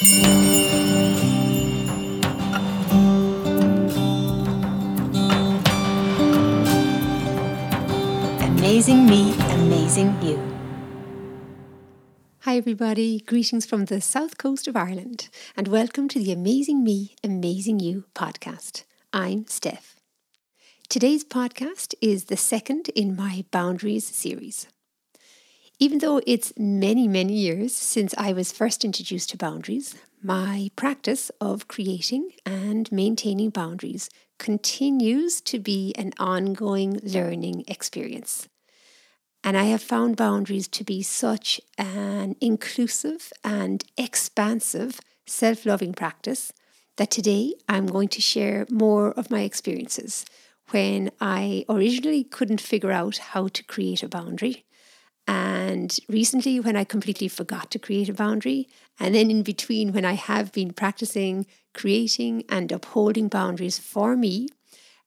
Amazing Me, Amazing You. Hi, everybody. Greetings from the south coast of Ireland, and welcome to the Amazing Me, Amazing You podcast. I'm Steph. Today's podcast is the second in my Boundaries series. Even though it's many, many years since I was first introduced to boundaries, my practice of creating and maintaining boundaries continues to be an ongoing learning experience. And I have found boundaries to be such an inclusive and expansive self loving practice that today I'm going to share more of my experiences when I originally couldn't figure out how to create a boundary. And recently, when I completely forgot to create a boundary, and then in between, when I have been practicing creating and upholding boundaries for me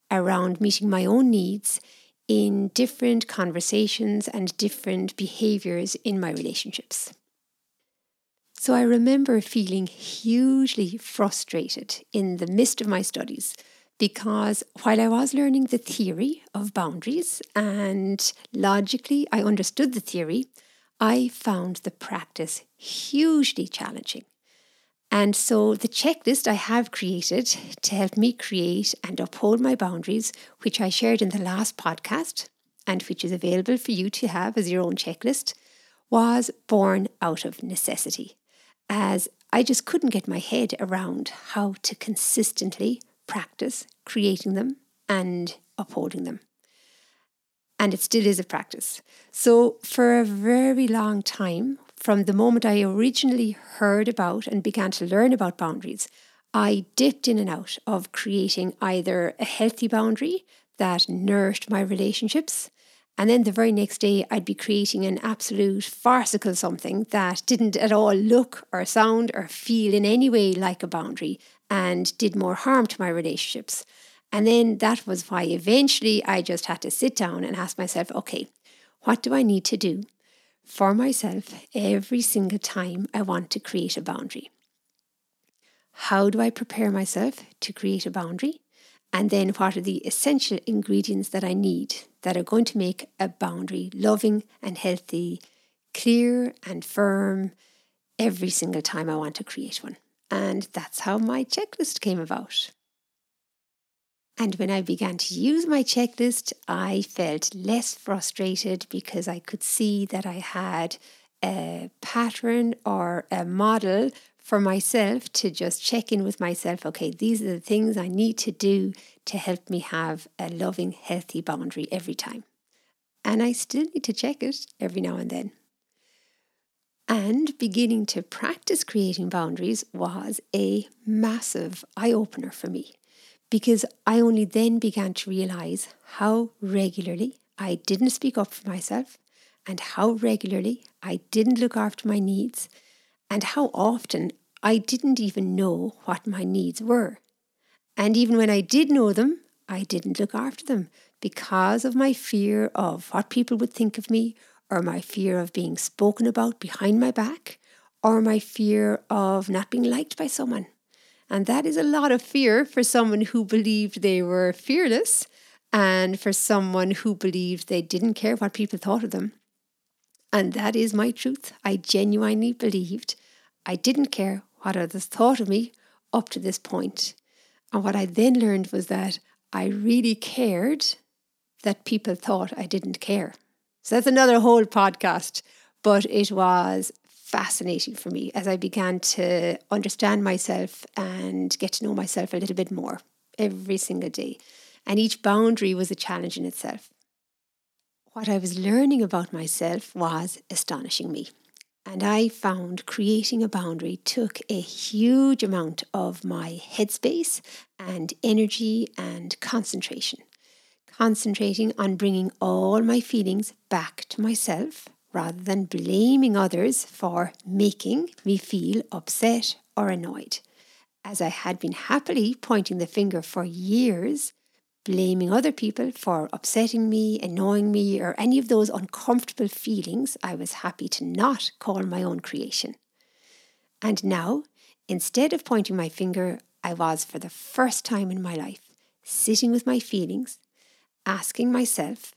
around meeting my own needs in different conversations and different behaviors in my relationships. So I remember feeling hugely frustrated in the midst of my studies because while I was learning the theory of boundaries and logically I understood the theory, I found the practice hugely challenging. And so, the checklist I have created to help me create and uphold my boundaries, which I shared in the last podcast and which is available for you to have as your own checklist, was born out of necessity, as I just couldn't get my head around how to consistently practice creating them and upholding them. And it still is a practice. So, for a very long time, from the moment I originally heard about and began to learn about boundaries, I dipped in and out of creating either a healthy boundary that nourished my relationships. And then the very next day, I'd be creating an absolute farcical something that didn't at all look or sound or feel in any way like a boundary and did more harm to my relationships. And then that was why eventually I just had to sit down and ask myself, okay, what do I need to do for myself every single time I want to create a boundary. How do I prepare myself to create a boundary? And then what are the essential ingredients that I need that are going to make a boundary loving and healthy, clear and firm every single time I want to create one? And that's how my checklist came about. And when I began to use my checklist, I felt less frustrated because I could see that I had a pattern or a model for myself to just check in with myself. Okay, these are the things I need to do to help me have a loving, healthy boundary every time. And I still need to check it every now and then. And beginning to practice creating boundaries was a massive eye opener for me because I only then began to realize how regularly I didn't speak up for myself and how regularly I didn't look after my needs and how often I didn't even know what my needs were. And even when I did know them, I didn't look after them because of my fear of what people would think of me, or my fear of being spoken about behind my back, or my fear of not being liked by someone. And that is a lot of fear for someone who believed they were fearless and for someone who believed they didn't care what people thought of them. And that is my truth. I genuinely believed I didn't care what others thought of me up to this point. And what I then learned was that I really cared that people thought I didn't care. So that's another whole podcast, but it was fascinating for me as I began to understand myself and get to know myself a little bit more every single day. And each boundary was a challenge in itself. What I was learning about myself was astonishing me. And I found creating a boundary took a huge amount of my headspace and energy and concentration. Concentrating on bringing all my feelings back to myself rather than blaming others for making me feel upset or annoyed. As I had been happily pointing the finger for years, blaming other people for upsetting me, annoying me, or any of those uncomfortable feelings I was happy to not call my own creation. And now, Instead of pointing my finger, I was, for the first time in my life, sitting with my feelings, asking myself,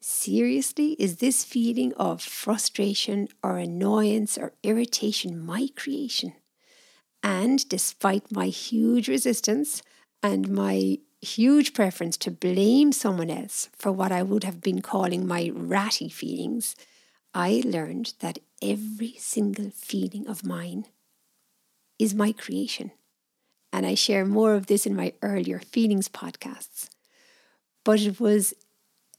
seriously, is this feeling of frustration or annoyance or irritation my creation? And despite my huge resistance and my huge preference to blame someone else for what I would have been calling my ratty feelings, I learned that every single feeling of mine is my creation. And I share more of this in my earlier feelings podcasts. But it was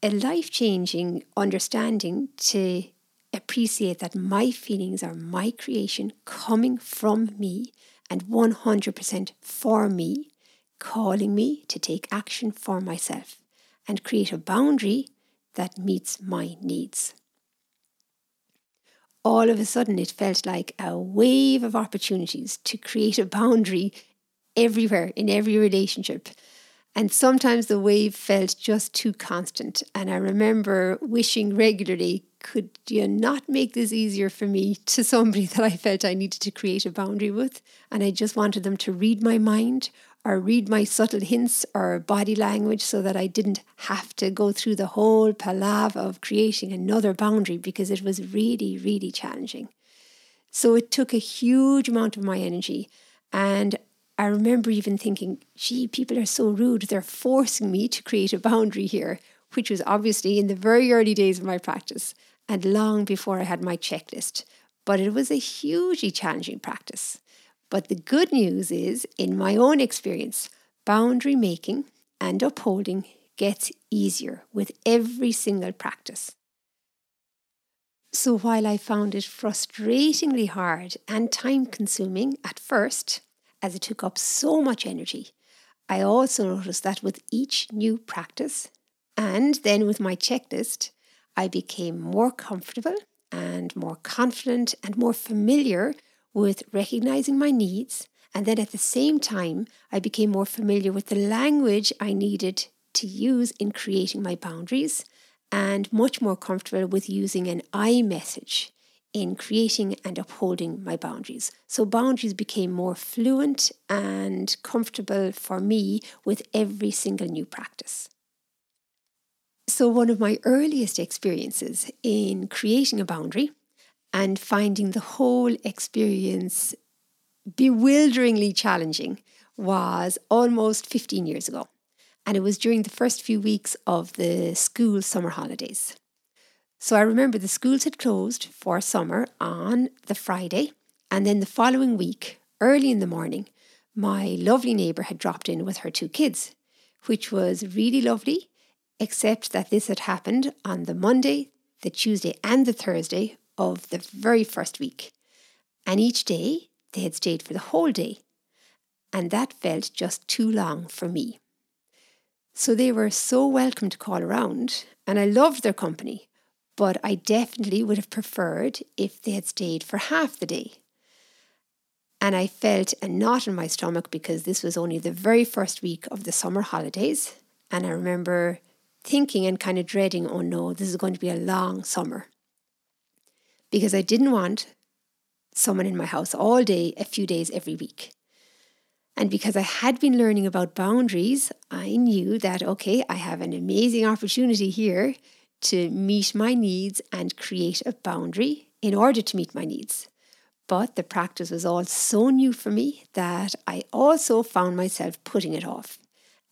a life changing understanding to appreciate that my feelings are my creation coming from me and 100% for me, calling me to take action for myself and create a boundary that meets my needs. All of a sudden, it felt like a wave of opportunities to create a boundary everywhere in every relationship. And sometimes the wave felt just too constant. And I remember wishing regularly, could you not make this easier for me to somebody that I felt I needed to create a boundary with? And I just wanted them to read my mind or read my subtle hints or body language so that I didn't have to go through the whole palaver of creating another boundary because it was really, really challenging. So it took a huge amount of my energy. And I remember even thinking, gee, people are so rude. They're forcing me to create a boundary here, which was obviously in the very early days of my practice and long before I had my checklist. But it was a hugely challenging practice. But the good news is, in my own experience, boundary making and upholding gets easier with every single practice. So while I found it frustratingly hard and time consuming at first, as it took up so much energy. I also noticed that with each new practice and then with my checklist, I became more comfortable and more confident and more familiar with recognizing my needs. And then at the same time, I became more familiar with the language I needed to use in creating my boundaries and much more comfortable with using an I message in creating and upholding my boundaries. So, boundaries became more fluent and comfortable for me with every single new practice. So, one of my earliest experiences in creating a boundary and finding the whole experience bewilderingly challenging was almost 15 years ago. And it was during the first few weeks of the school summer holidays. So I remember the schools had closed for summer on the Friday, and then the following week, early in the morning, my lovely neighbour had dropped in with her two kids, which was really lovely, except that this had happened on the Monday, the Tuesday, and the Thursday of the very first week. And each day they had stayed for the whole day. And that felt just too long for me. So they were so welcome to call around, and I loved their company but I definitely would have preferred if they had stayed for half the day. And I felt a knot in my stomach because this was only the very first week of the summer holidays. And I remember thinking and kind of dreading, oh no, this is going to be a long summer. Because I didn't want someone in my house all day, a few days every week. And because I had been learning about boundaries, I knew that, okay, I have an amazing opportunity here to meet my needs and create a boundary in order to meet my needs. But the practice was all so new for me that I also found myself putting it off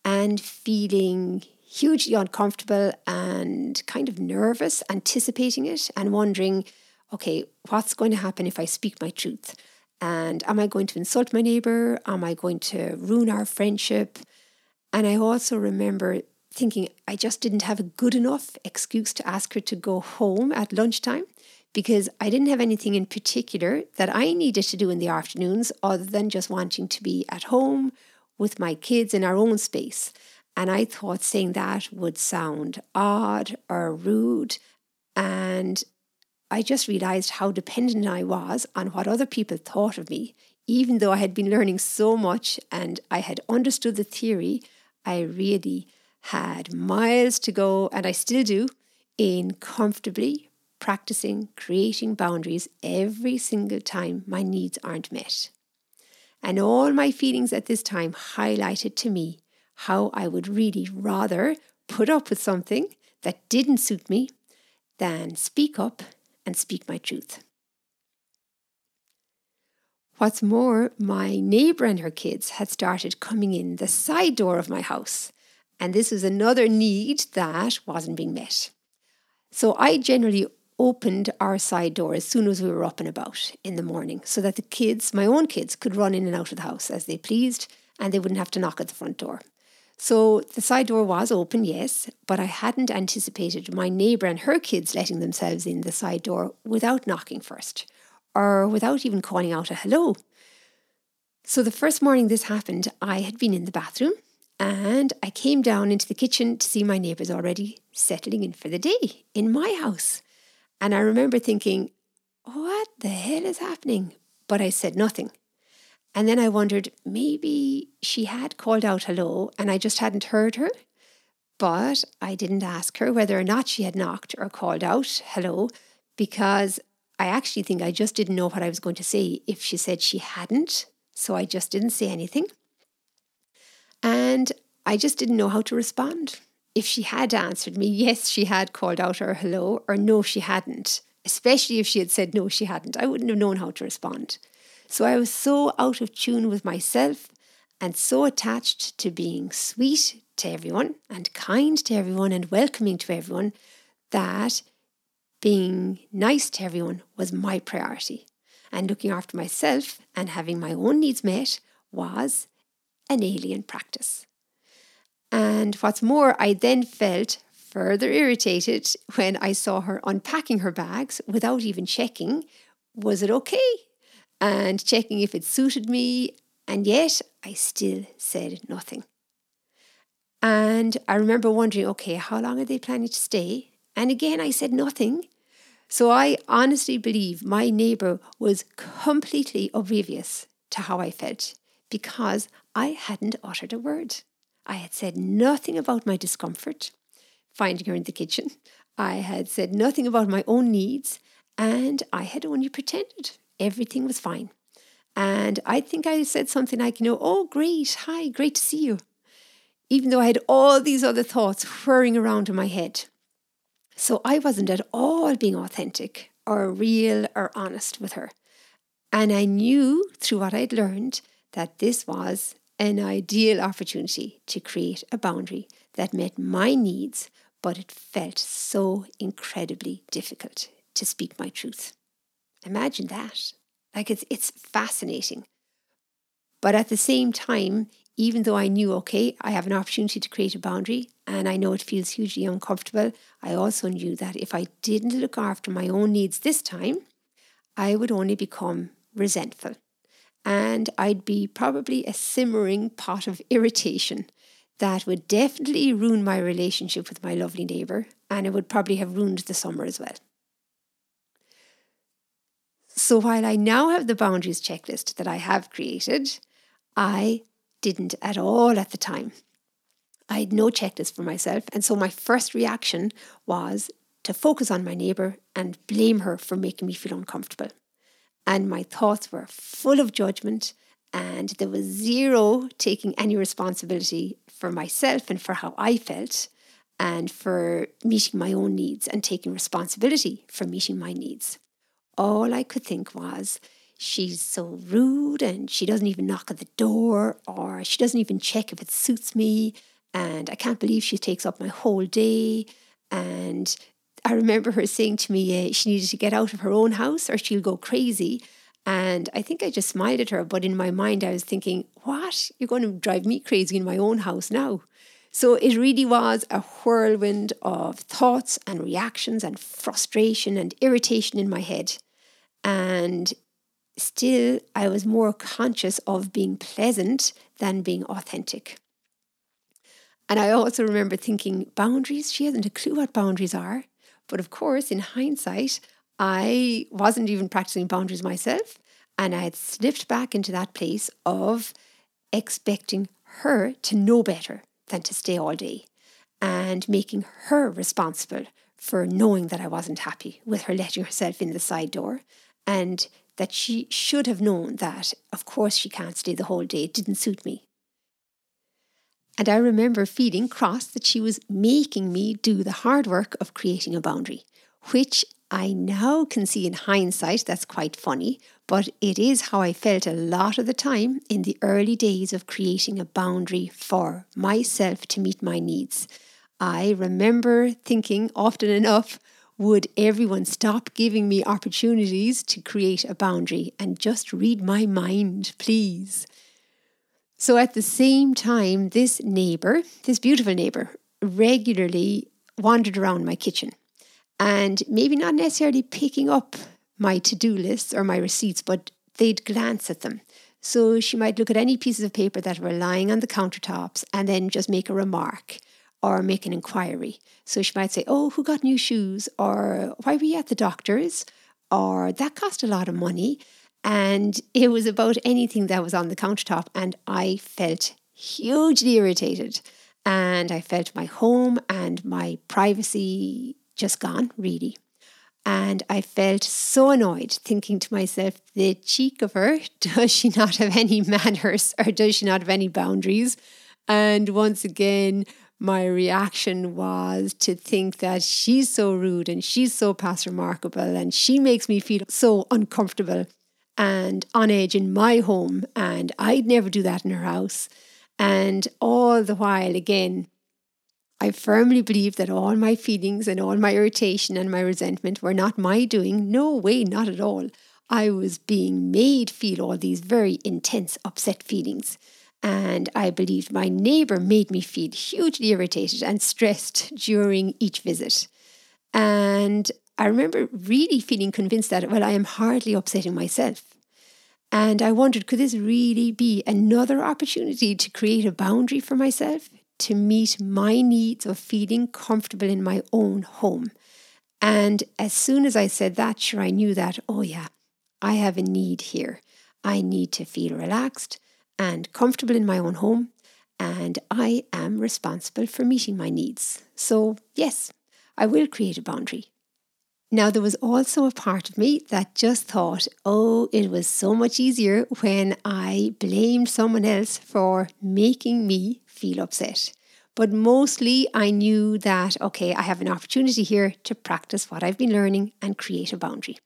and feeling hugely uncomfortable and kind of nervous, anticipating it and wondering, okay, what's going to happen if I speak my truth? And am I going to insult my neighbor? Am I going to ruin our friendship? And I also remember thinking I just didn't have a good enough excuse to ask her to go home at lunchtime because I didn't have anything in particular that I needed to do in the afternoons other than just wanting to be at home with my kids in our own space. And I thought saying that would sound odd or rude. And I just realized how dependent I was on what other people thought of me. Even though I had been learning so much and I had understood the theory, I really had miles to go, and I still do, in comfortably practicing creating boundaries every single time my needs aren't met. And all my feelings at this time highlighted to me how I would really rather put up with something that didn't suit me than speak up and speak my truth. What's more, my neighbour and her kids had started coming in the side door of my house, and this was another need that wasn't being met. So I generally opened our side door as soon as we were up and about in the morning so that the kids, my own kids, could run in and out of the house as they pleased and they wouldn't have to knock at the front door. So the side door was open, yes, but I hadn't anticipated my neighbour and her kids letting themselves in the side door without knocking first or without even calling out a hello. So the first morning this happened, I had been in the bathroom and I came down into the kitchen to see my neighbours already settling in for the day in my house. And I remember thinking, what the hell is happening? But I said nothing. And then I wondered, maybe she had called out hello and I just hadn't heard her. But I didn't ask her whether or not she had knocked or called out hello because I actually think I just didn't know what I was going to say if she said she hadn't. So I just didn't say anything. And I just didn't know how to respond. If she had answered me, yes, she had called out her hello, or no, she hadn't, especially if she had said no, she hadn't, I wouldn't have known how to respond. So I was so out of tune with myself and so attached to being sweet to everyone and kind to everyone and welcoming to everyone that being nice to everyone was my priority. And looking after myself and having my own needs met was an alien practice. And what's more, I then felt further irritated when I saw her unpacking her bags without even checking was it okay? And checking if it suited me. And yet I still said nothing. And I remember wondering, okay, how long are they planning to stay? And again, I said nothing. So I honestly believe my neighbour was completely oblivious to how I felt because I hadn't uttered a word. I had said nothing about my discomfort finding her in the kitchen. I had said nothing about my own needs, and I had only pretended everything was fine. And I think I said something like, you know, oh, great, hi, great to see you. Even though I had all these other thoughts whirring around in my head. So I wasn't at all being authentic or real or honest with her. And I knew through what I'd learned that this was an ideal opportunity to create a boundary that met my needs, but it felt so incredibly difficult to speak my truth. Imagine that. Like it's it's fascinating. But at the same time, even though I knew, okay, I have an opportunity to create a boundary and I know it feels hugely uncomfortable, I also knew that if I didn't look after my own needs this time, I would only become resentful. And I'd be probably a simmering pot of irritation that would definitely ruin my relationship with my lovely neighbour and it would probably have ruined the summer as well. So while I now have the boundaries checklist that I have created, I didn't at all at the time. I had no checklist for myself. And so my first reaction was to focus on my neighbour and blame her for making me feel uncomfortable. And my thoughts were full of judgment, and there was zero taking any responsibility for myself and for how I felt and for meeting my own needs and taking responsibility for meeting my needs. All I could think was, she's so rude and she doesn't even knock at the door or she doesn't even check if it suits me. And I can't believe she takes up my whole day. And I remember her saying to me uh, she needed to get out of her own house or she'll go crazy. And I think I just smiled at her, but in my mind, I was thinking, what? You're going to drive me crazy in my own house now. So it really was a whirlwind of thoughts and reactions and frustration and irritation in my head. And still, I was more conscious of being pleasant than being authentic. And I also remember thinking, boundaries? She hasn't a clue what boundaries are. But of course, in hindsight, I wasn't even practicing boundaries myself. And I had slipped back into that place of expecting her to know better than to stay all day and making her responsible for knowing that I wasn't happy with her letting herself in the side door and that she should have known that, of course, she can't stay the whole day. It didn't suit me. And I remember feeling cross that she was making me do the hard work of creating a boundary, which I now can see in hindsight that's quite funny, but it is how I felt a lot of the time in the early days of creating a boundary for myself to meet my needs. I remember thinking often enough, would everyone stop giving me opportunities to create a boundary and just read my mind, please? So at the same time, this neighbour, this beautiful neighbour, regularly wandered around my kitchen and maybe not necessarily picking up my to do lists or my receipts, but they'd glance at them. So she might look at any pieces of paper that were lying on the countertops and then just make a remark or make an inquiry. So she might say, Oh, who got new shoes? Or why were you at the doctor's? Or that cost a lot of money. And it was about anything that was on the countertop. And I felt hugely irritated. And I felt my home and my privacy just gone, really. And I felt so annoyed, thinking to myself, the cheek of her, does she not have any manners or does she not have any boundaries? And once again, my reaction was to think that she's so rude and she's so past remarkable and she makes me feel so uncomfortable and on edge in my home. And I'd never do that in her house. And all the while, again, I firmly believe that all my feelings and all my irritation and my resentment were not my doing. No way, not at all. I was being made feel all these very intense, upset feelings. And I believed my neighbour made me feel hugely irritated and stressed during each visit. And I remember really feeling convinced that, well, I am hardly upsetting myself. And I wondered, could this really be another opportunity to create a boundary for myself, to meet my needs of feeling comfortable in my own home? And as soon as I said that, sure, I knew that, oh, yeah, I have a need here. I need to feel relaxed and comfortable in my own home, and I am responsible for meeting my needs. So, yes, I will create a boundary. Now, there was also a part of me that just thought, oh, it was so much easier when I blamed someone else for making me feel upset. But mostly I knew that, okay, I have an opportunity here to practice what I've been learning and create a boundary.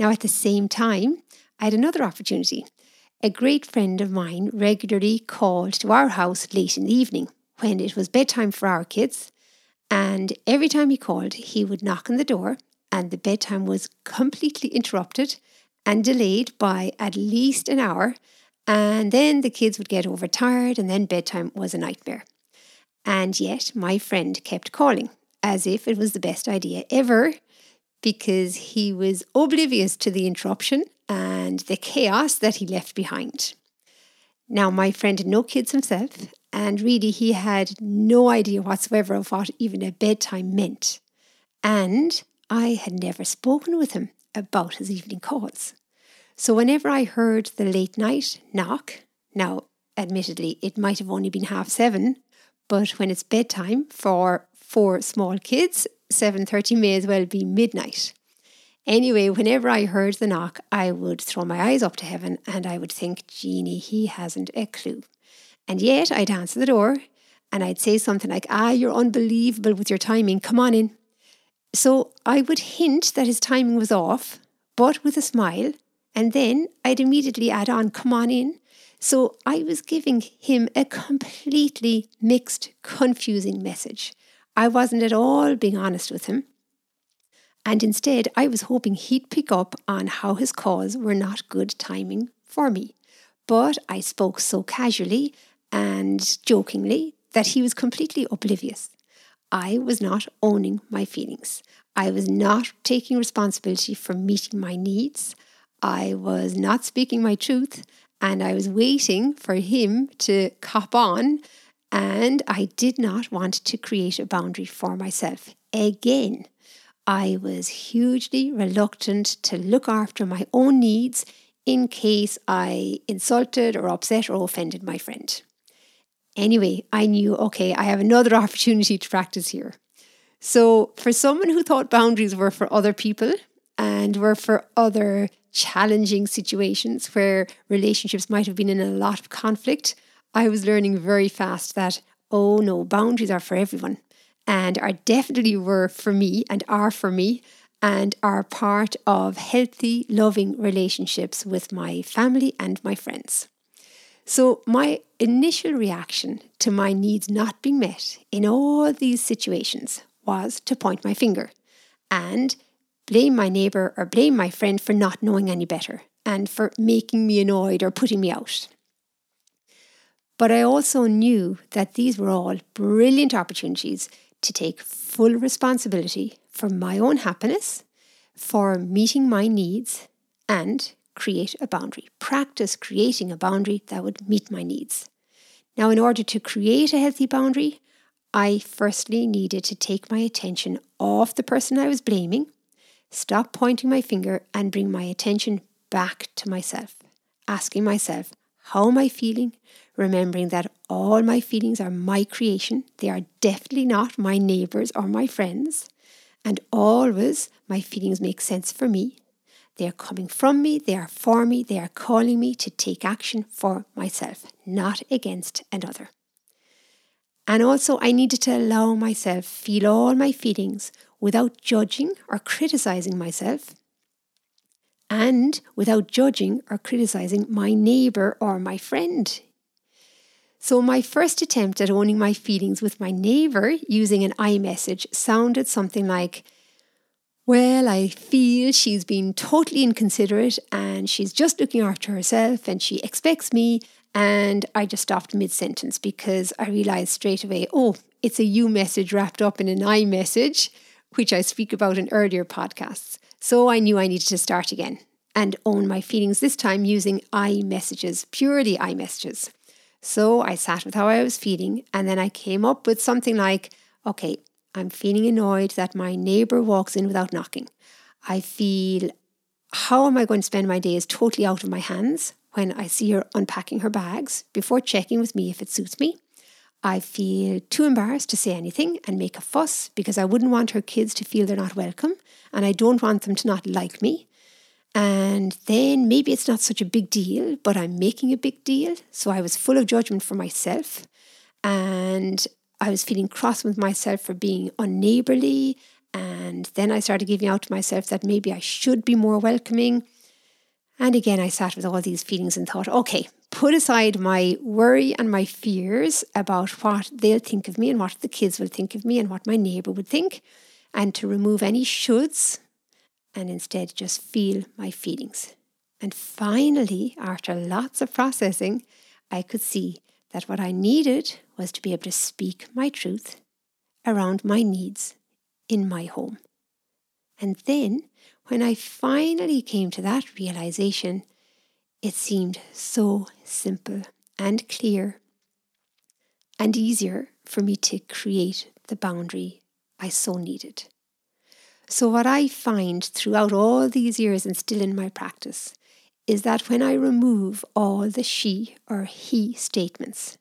Now, at the same time, I had another opportunity. A great friend of mine regularly called to our house late in the evening when it was bedtime for our kids. And every time he called, he would knock on the door, and the bedtime was completely interrupted and delayed by at least an hour. And then the kids would get overtired, and then bedtime was a nightmare. And yet, my friend kept calling as if it was the best idea ever because he was oblivious to the interruption and the chaos that he left behind. Now, my friend had no kids himself, and really he had no idea whatsoever of what even a bedtime meant. And I had never spoken with him about his evening calls. So whenever I heard the late night knock, now admittedly it might have only been half seven, but when it's bedtime for four small kids, 7:30 may as well be midnight. Anyway, whenever I heard the knock, I would throw my eyes up to heaven and I would think, Jeannie, he hasn't a clue. And yet I'd answer the door and I'd say something like, Ah, you're unbelievable with your timing. Come on in. So I would hint that his timing was off, but with a smile. And then I'd immediately add on, Come on in. So I was giving him a completely mixed, confusing message. I wasn't at all being honest with him. And instead, I was hoping he'd pick up on how his calls were not good timing for me. But I spoke so casually and jokingly that he was completely oblivious. I was not owning my feelings. I was not taking responsibility for meeting my needs. I was not speaking my truth. And I was waiting for him to cop on. And I did not want to create a boundary for myself again. I was hugely reluctant to look after my own needs in case I insulted or upset or offended my friend. Anyway, I knew, okay, I have another opportunity to practice here. So, for someone who thought boundaries were for other people and were for other challenging situations where relationships might have been in a lot of conflict, I was learning very fast that, oh no, boundaries are for everyone and are definitely were for me and are for me and are part of healthy, loving relationships with my family and my friends. So, my initial reaction to my needs not being met in all these situations was to point my finger and blame my neighbour or blame my friend for not knowing any better and for making me annoyed or putting me out. But I also knew that these were all brilliant opportunities to take full responsibility for my own happiness, for meeting my needs, and create a boundary. Practice creating a boundary that would meet my needs. Now, in order to create a healthy boundary, I firstly needed to take my attention off the person I was blaming, stop pointing my finger, and bring my attention back to myself, asking myself, how am I feeling? Remembering that all my feelings are my creation, they are definitely not my neighbours or my friends, and always my feelings make sense for me. They are coming from me, they are for me, they are calling me to take action for myself, not against another. And also, I needed to allow myself feel all my feelings without judging or criticizing myself, and without judging or criticizing my neighbour or my friend. So, my first attempt at owning my feelings with my neighbour using an I message sounded something like, Well, I feel she's been totally inconsiderate and she's just looking after herself and she expects me and I just stopped mid sentence because I realized straight away, oh, it's a you message wrapped up in an I message, which I speak about in earlier podcasts. So I knew I needed to start again and own my feelings, this time using I messages, purely I messages. So I sat with how I was feeling and then I came up with something like, okay, I'm feeling annoyed that my neighbour walks in without knocking. I feel, how am I going to spend my days totally out of my hands? when I see her unpacking her bags before checking with me if it suits me. I feel too embarrassed to say anything and make a fuss because I wouldn't want her kids to feel they're not welcome and I don't want them to not like me. And then maybe it's not such a big deal, but I'm making a big deal. So I was full of judgment for myself and I was feeling cross with myself for being unneighborly. And then I started giving out to myself that maybe I should be more welcoming and again, I sat with all these feelings and thought, okay, put aside my worry and my fears about what they'll think of me and what the kids will think of me and what my neighbour would think, and to remove any shoulds and instead just feel my feelings. And finally, after lots of processing, I could see that what I needed was to be able to speak my truth around my needs in my home. And then when I finally came to that realization, it seemed so simple and clear and easier for me to create the boundary I so needed. So, what I find throughout all these years and still in my practice is that when I remove all the she or he statements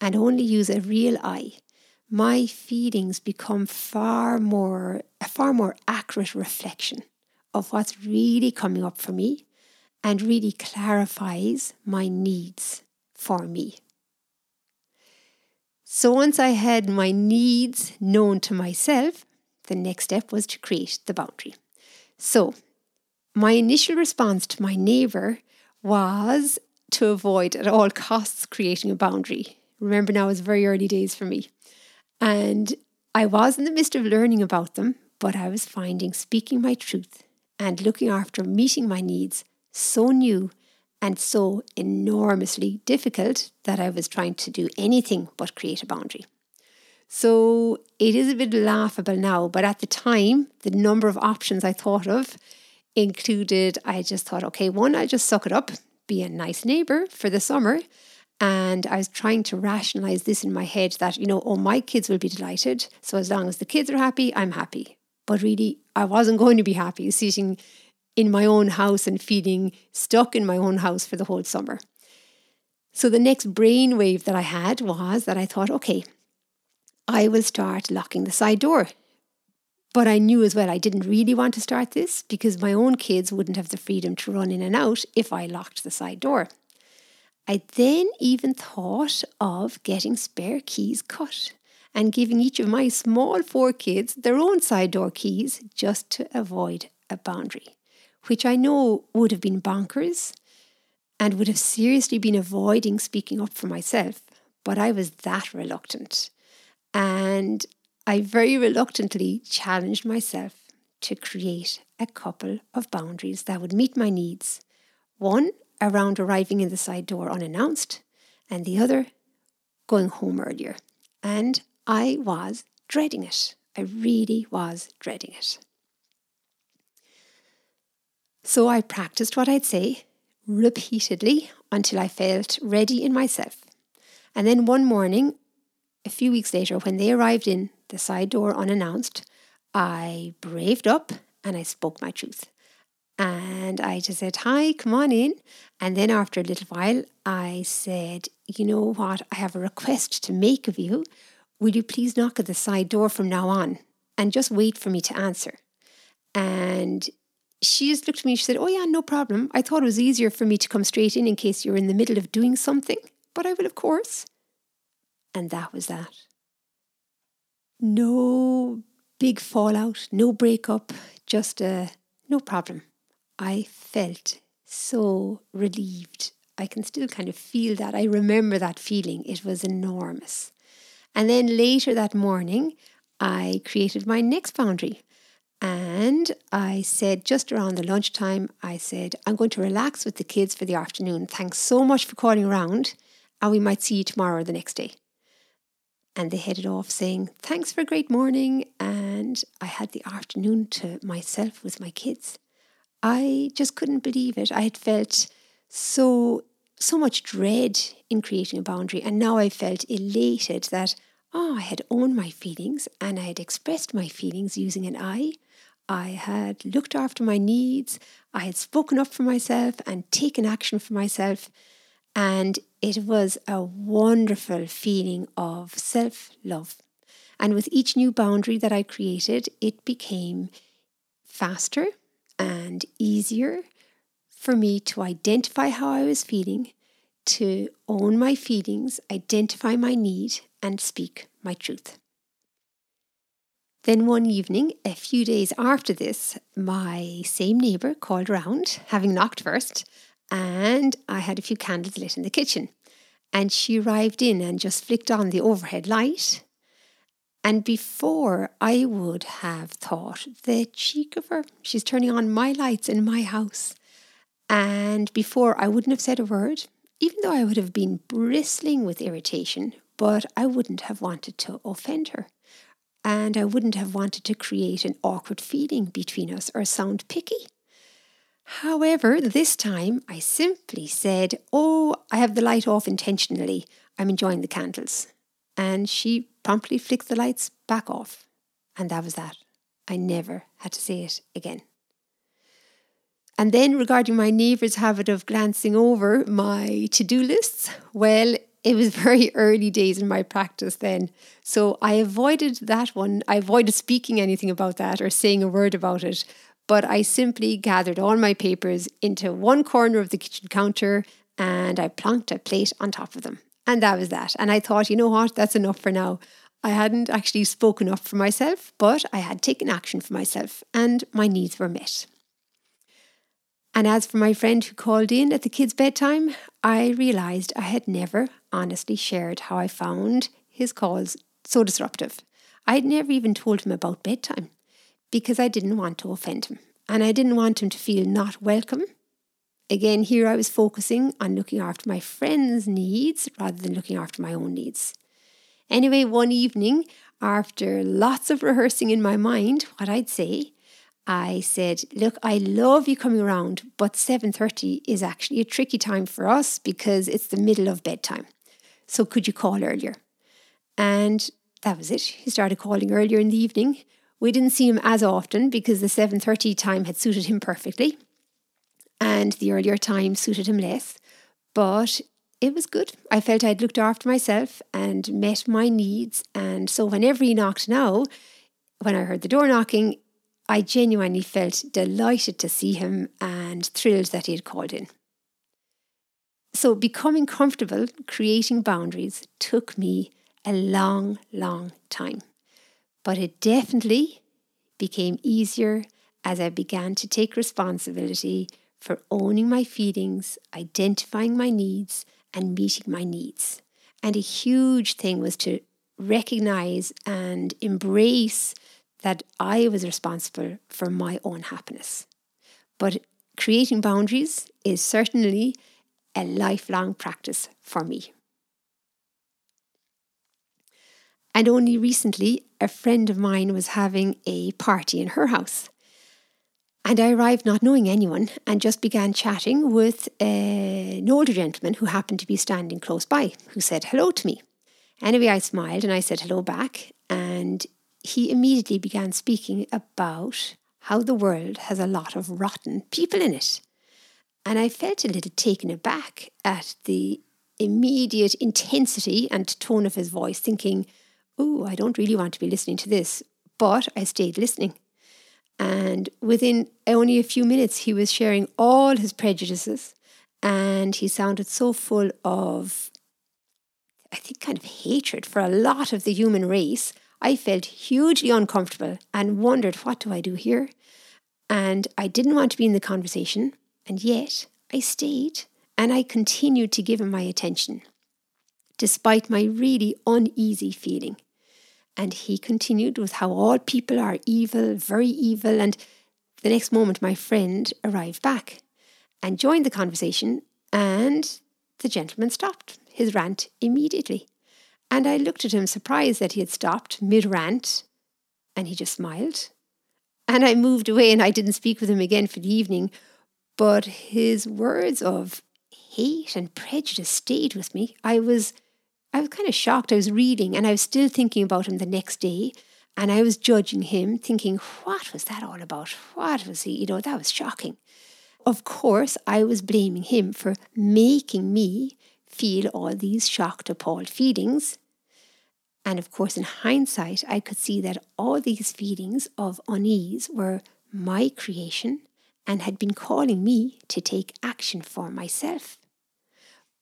and only use a real I, my feelings become far more a far more accurate reflection of what's really coming up for me and really clarifies my needs for me. So once I had my needs known to myself, the next step was to create the boundary. So my initial response to my neighbour was to avoid at all costs creating a boundary. Remember now, it's very early days for me. And I was in the midst of learning about them, but I was finding speaking my truth and looking after meeting my needs so new and so enormously difficult that I was trying to do anything but create a boundary. So it is a bit laughable now, but at the time, the number of options I thought of included I just thought, okay, one, I'll just suck it up, be a nice neighbor for the summer. And I was trying to rationalize this in my head that, you know, oh, my kids will be delighted. So as long as the kids are happy, I'm happy. But really, I wasn't going to be happy sitting in my own house and feeling stuck in my own house for the whole summer. So the next brainwave that I had was that I thought, okay, I will start locking the side door. But I knew as well I didn't really want to start this because my own kids wouldn't have the freedom to run in and out if I locked the side door. I then even thought of getting spare keys cut and giving each of my small four kids their own side door keys just to avoid a boundary, which I know would have been bonkers and would have seriously been avoiding speaking up for myself. But I was that reluctant. And I very reluctantly challenged myself to create a couple of boundaries that would meet my needs. One around arriving in the side door unannounced, and the other going home earlier. And I was dreading it. I really was dreading it. So I practiced what I'd say repeatedly until I felt ready in myself. And then one morning, a few weeks later, when they arrived in the side door unannounced, I braved up and I spoke my truth. And I just said, Hi, come on in. And then after a little while, I said, You know what? I have a request to make of you. Will you please knock at the side door from now on and just wait for me to answer? And she just looked at me and she said, Oh, yeah, no problem. I thought it was easier for me to come straight in in case you're in the middle of doing something, but I will, of course. And that was that. No big fallout, no breakup, just a no problem. I felt so relieved. I can still kind of feel that. I remember that feeling. It was enormous. And then later that morning, I created my next boundary. And I said, just around the lunchtime, I said, I'm going to relax with the kids for the afternoon. Thanks so much for calling around. And we might see you tomorrow or the next day. And they headed off saying, Thanks for a great morning. And I had the afternoon to myself with my kids. I just couldn't believe it. I had felt so so much dread in creating a boundary, and now I felt elated that oh, I had owned my feelings and I had expressed my feelings using an I. I had looked after my needs, I had spoken up for myself and taken action for myself, and it was a wonderful feeling of self love. And with each new boundary that I created, it became faster and easier for me to identify how I was feeling, to own my feelings, identify my need, and speak my truth. Then one evening, a few days after this, my same neighbour called round, having knocked first, and I had a few candles lit in the kitchen. And she arrived in and just flicked on the overhead light. And before I would have thought, the cheek of her, she's turning on my lights in my house. And before I wouldn't have said a word, even though I would have been bristling with irritation, but I wouldn't have wanted to offend her. And I wouldn't have wanted to create an awkward feeling between us or sound picky. However, this time I simply said, Oh, I have the light off intentionally. I'm enjoying the candles. And she promptly flicked the lights back off. And that was that. I never had to say it again. And then regarding my neighbour's habit of glancing over my to do lists, well, it was very early days in my practice then. So I avoided that one. I avoided speaking anything about that or saying a word about it but I simply gathered all my papers into one corner of the kitchen counter and I plonked a plate on top of them. And that was that. And I thought, you know what, that's enough for now. I hadn't actually spoken up for myself, but I had taken action for myself and my needs were met. And as for my friend who called in at the kids' bedtime, I realised I had never honestly shared how I found his calls so disruptive. I had never even told him about bedtime because I didn't want to offend him and I didn't want him to feel not welcome. Again, here I was focusing on looking after my friend's needs rather than looking after my own needs. Anyway, one evening, after lots of rehearsing in my mind what I'd say, I said, "Look, I love you coming around, but 7:30 is actually a tricky time for us because it's the middle of bedtime. So could you call earlier?" And that was it. He started calling earlier in the evening, we didn't see him as often because the 7:30 time had suited him perfectly and the earlier time suited him less, but it was good. I felt I'd looked after myself and met my needs and so whenever he knocked now, when I heard the door knocking, I genuinely felt delighted to see him and thrilled that he had called in. So, becoming comfortable creating boundaries took me a long, long time. But it definitely became easier as I began to take responsibility for owning my feelings, identifying my needs, and meeting my needs. And a huge thing was to recognize and embrace that I was responsible for my own happiness. But creating boundaries is certainly a lifelong practice for me. And only recently, a friend of mine was having a party in her house. And I arrived not knowing anyone and just began chatting with a, an older gentleman who happened to be standing close by, who said hello to me. Anyway, I smiled and I said hello back, and he immediately began speaking about how the world has a lot of rotten people in it. And I felt a little taken aback at the immediate intensity and tone of his voice, thinking, oh, I don't really want to be listening to this. But I stayed listening. And within only a few minutes, he was sharing all his prejudices. And he sounded so full of, I think, kind of hatred for a lot of the human race. I felt hugely uncomfortable and wondered, what do I do here? And I didn't want to be in the conversation. And yet I stayed and I continued to give him my attention, despite my really uneasy feeling. And he continued with how all people are evil, very evil. And the next moment, my friend arrived back and joined the conversation, and the gentleman stopped his rant immediately. And I looked at him, surprised that he had stopped mid rant, and he just smiled. And I moved away and I didn't speak with him again for the evening. But his words of hate and prejudice stayed with me. I was I was kind of shocked. I was reading and I was still thinking about him the next day. And I was judging him, thinking, what was that all about? What was he? You know, that was shocking. Of course, I was blaming him for making me feel all these shocked, appalled feelings. And of course, in hindsight, I could see that all these feelings of unease were my creation and had been calling me to take action for myself.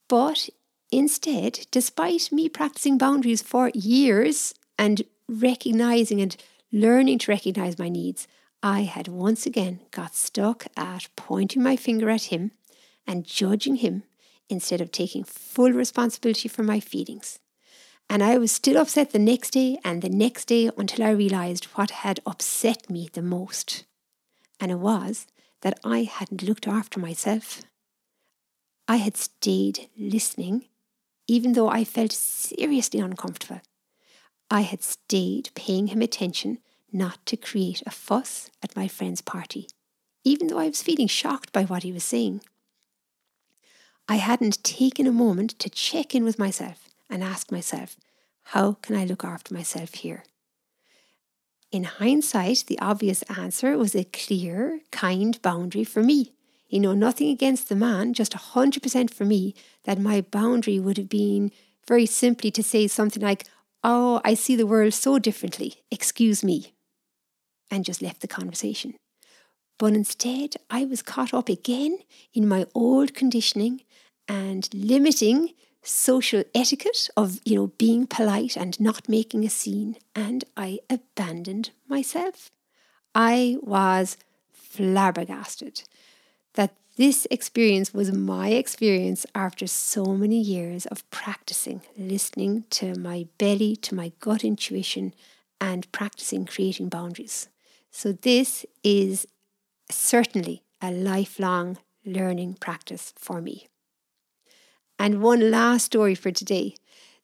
But Instead, despite me practicing boundaries for years and recognizing and learning to recognize my needs, I had once again got stuck at pointing my finger at him and judging him instead of taking full responsibility for my feelings. And I was still upset the next day and the next day until I realized what had upset me the most. And it was that I hadn't looked after myself. I had stayed listening even though I felt seriously uncomfortable. I had stayed paying him attention not to create a fuss at my friend's party, even though I was feeling shocked by what he was saying. I hadn't taken a moment to check in with myself and ask myself, how can I look after myself here? In hindsight, the obvious answer was a clear, kind boundary for me you know, nothing against the man, just 100% for me, that my boundary would have been very simply to say something like, Oh, I see the world so differently, excuse me, and just left the conversation. But instead, I was caught up again in my old conditioning and limiting social etiquette of, you know, being polite and not making a scene, and I abandoned myself. I was flabbergasted that this experience was my experience after so many years of practicing listening to my belly, to my gut intuition, and practicing creating boundaries. So, this is certainly a lifelong learning practice for me. And one last story for today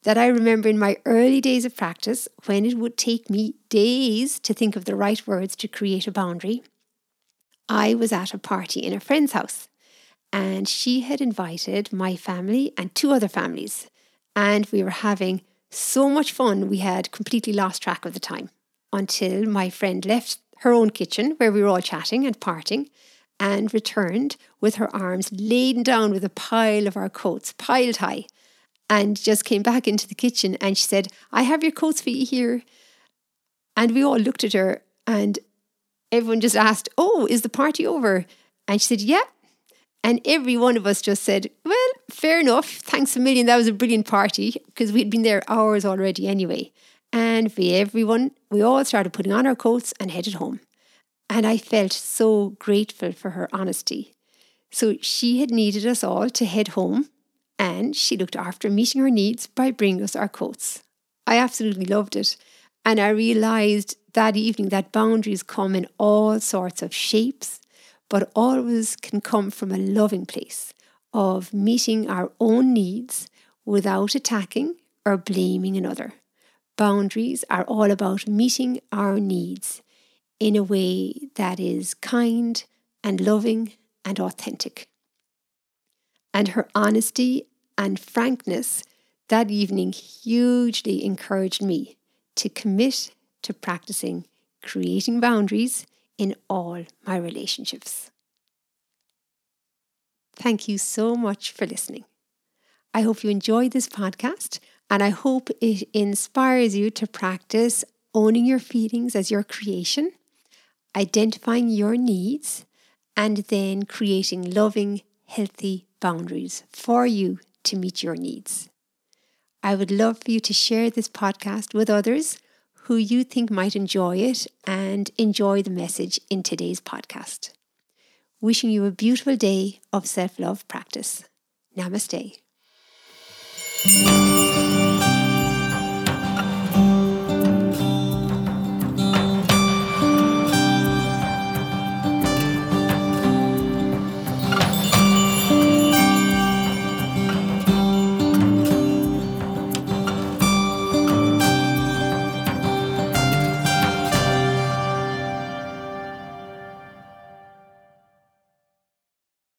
that I remember in my early days of practice when it would take me days to think of the right words to create a boundary I was at a party in a friend's house and she had invited my family and two other families. And we were having so much fun, we had completely lost track of the time until my friend left her own kitchen where we were all chatting and parting and returned with her arms laden down with a pile of our coats, piled high, and just came back into the kitchen and she said, I have your coats for you here. And we all looked at her and everyone just asked, Oh, is the party over? And she said, Yeah. And every one of us just said, Well, fair enough. Thanks a million. That was a brilliant party because we'd been there hours already anyway. And we, everyone, we all started putting on our coats and headed home. And I felt so grateful for her honesty. So she had needed us all to head home, and she looked after meeting our needs by bringing us our coats. I absolutely loved it. And I realized that evening that boundaries come in all sorts of shapes, but always can come from a loving place of meeting our own needs without attacking or blaming another. Boundaries are all about meeting our needs in a way that is kind and loving and authentic. And her honesty and frankness that evening hugely encouraged me to commit to practicing creating boundaries in all my relationships. Thank you so much for listening. I hope you enjoyed this podcast and I hope it inspires you to practice owning your feelings as your creation, identifying your needs, and then creating loving, healthy boundaries for you to meet your needs. I would love for you to share this podcast with others who you think might enjoy it and enjoy the message in today's podcast. Wishing you a beautiful day of self love practice. Namaste.